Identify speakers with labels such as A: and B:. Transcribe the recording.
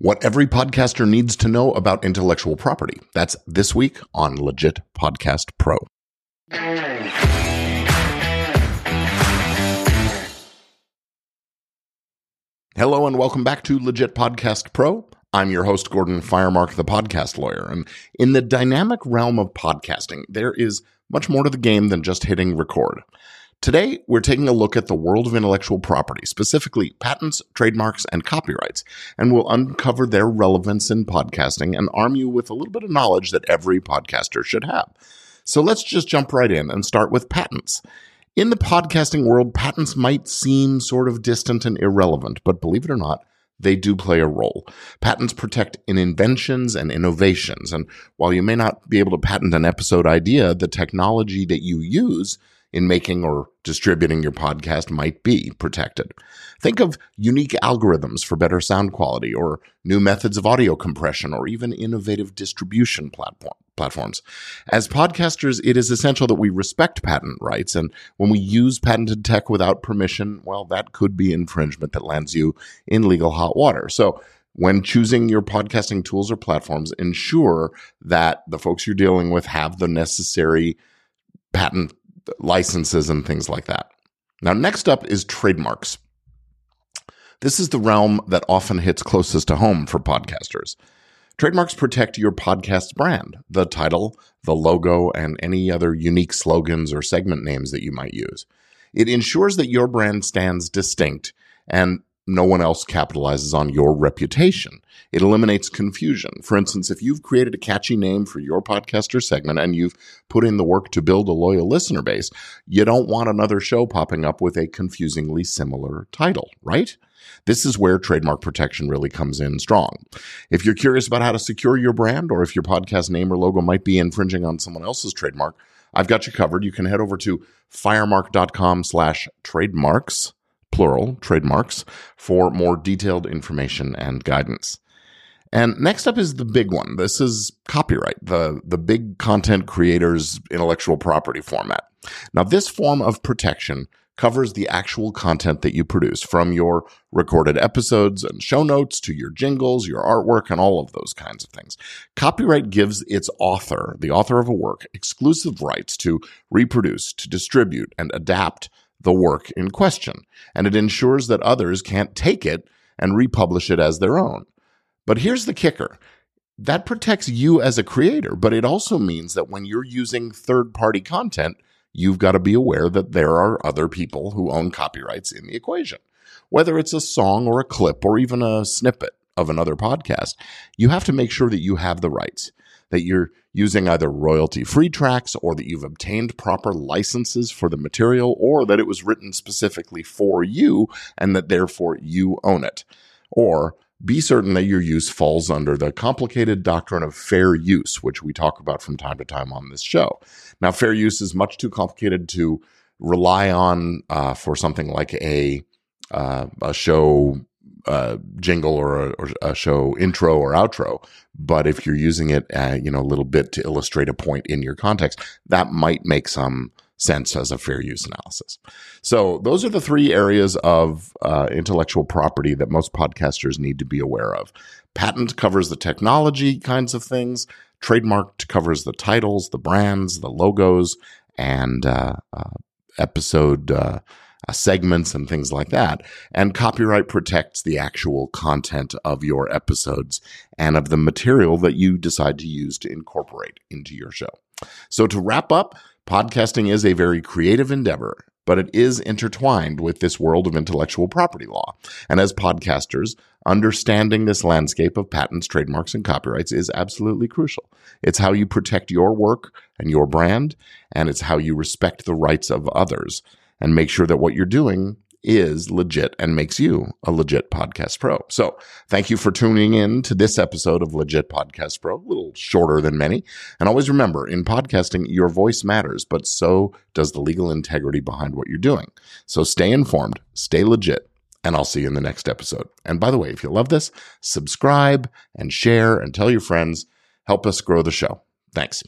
A: What every podcaster needs to know about intellectual property. That's this week on Legit Podcast Pro. Hello and welcome back to Legit Podcast Pro. I'm your host, Gordon Firemark, the podcast lawyer. And in the dynamic realm of podcasting, there is much more to the game than just hitting record. Today, we're taking a look at the world of intellectual property, specifically patents, trademarks, and copyrights, and we'll uncover their relevance in podcasting and arm you with a little bit of knowledge that every podcaster should have. So let's just jump right in and start with patents. In the podcasting world, patents might seem sort of distant and irrelevant, but believe it or not, they do play a role. Patents protect in inventions and innovations. And while you may not be able to patent an episode idea, the technology that you use in making or distributing your podcast might be protected. Think of unique algorithms for better sound quality, or new methods of audio compression, or even innovative distribution platform, platforms. As podcasters, it is essential that we respect patent rights, and when we use patented tech without permission, well, that could be infringement that lands you in legal hot water. So, when choosing your podcasting tools or platforms, ensure that the folks you're dealing with have the necessary patent licenses and things like that. Now, next up is trademarks. This is the realm that often hits closest to home for podcasters. Trademarks protect your podcast's brand, the title, the logo, and any other unique slogans or segment names that you might use. It ensures that your brand stands distinct and no one else capitalizes on your reputation. It eliminates confusion. For instance, if you've created a catchy name for your podcast or segment and you've put in the work to build a loyal listener base, you don't want another show popping up with a confusingly similar title, right? This is where trademark protection really comes in strong. If you're curious about how to secure your brand or if your podcast name or logo might be infringing on someone else's trademark, I've got you covered. You can head over to firemark.com slash trademarks plural, trademarks, for more detailed information and guidance. And next up is the big one. This is copyright, the, the big content creators intellectual property format. Now, this form of protection covers the actual content that you produce from your recorded episodes and show notes to your jingles, your artwork, and all of those kinds of things. Copyright gives its author, the author of a work, exclusive rights to reproduce, to distribute, and adapt the work in question, and it ensures that others can't take it and republish it as their own. But here's the kicker that protects you as a creator, but it also means that when you're using third party content, you've got to be aware that there are other people who own copyrights in the equation. Whether it's a song or a clip or even a snippet of another podcast, you have to make sure that you have the rights that you're using either royalty free tracks or that you've obtained proper licenses for the material or that it was written specifically for you and that therefore you own it. Or be certain that your use falls under the complicated doctrine of fair use, which we talk about from time to time on this show. Now, fair use is much too complicated to rely on uh, for something like a uh, a show uh, jingle or a, or a, show intro or outro. But if you're using it, uh, you know, a little bit to illustrate a point in your context, that might make some sense as a fair use analysis. So those are the three areas of uh, intellectual property that most podcasters need to be aware of. Patent covers the technology kinds of things. Trademark covers the titles, the brands, the logos, and uh, uh, episode uh, uh, segments and things like that. And copyright protects the actual content of your episodes and of the material that you decide to use to incorporate into your show. So to wrap up, podcasting is a very creative endeavor, but it is intertwined with this world of intellectual property law. And as podcasters, understanding this landscape of patents, trademarks, and copyrights is absolutely crucial. It's how you protect your work and your brand, and it's how you respect the rights of others and make sure that what you're doing is legit and makes you a legit podcast pro. So thank you for tuning in to this episode of Legit Podcast Pro, a little shorter than many. And always remember in podcasting, your voice matters, but so does the legal integrity behind what you're doing. So stay informed, stay legit, and I'll see you in the next episode. And by the way, if you love this, subscribe and share and tell your friends. Help us grow the show. Thanks.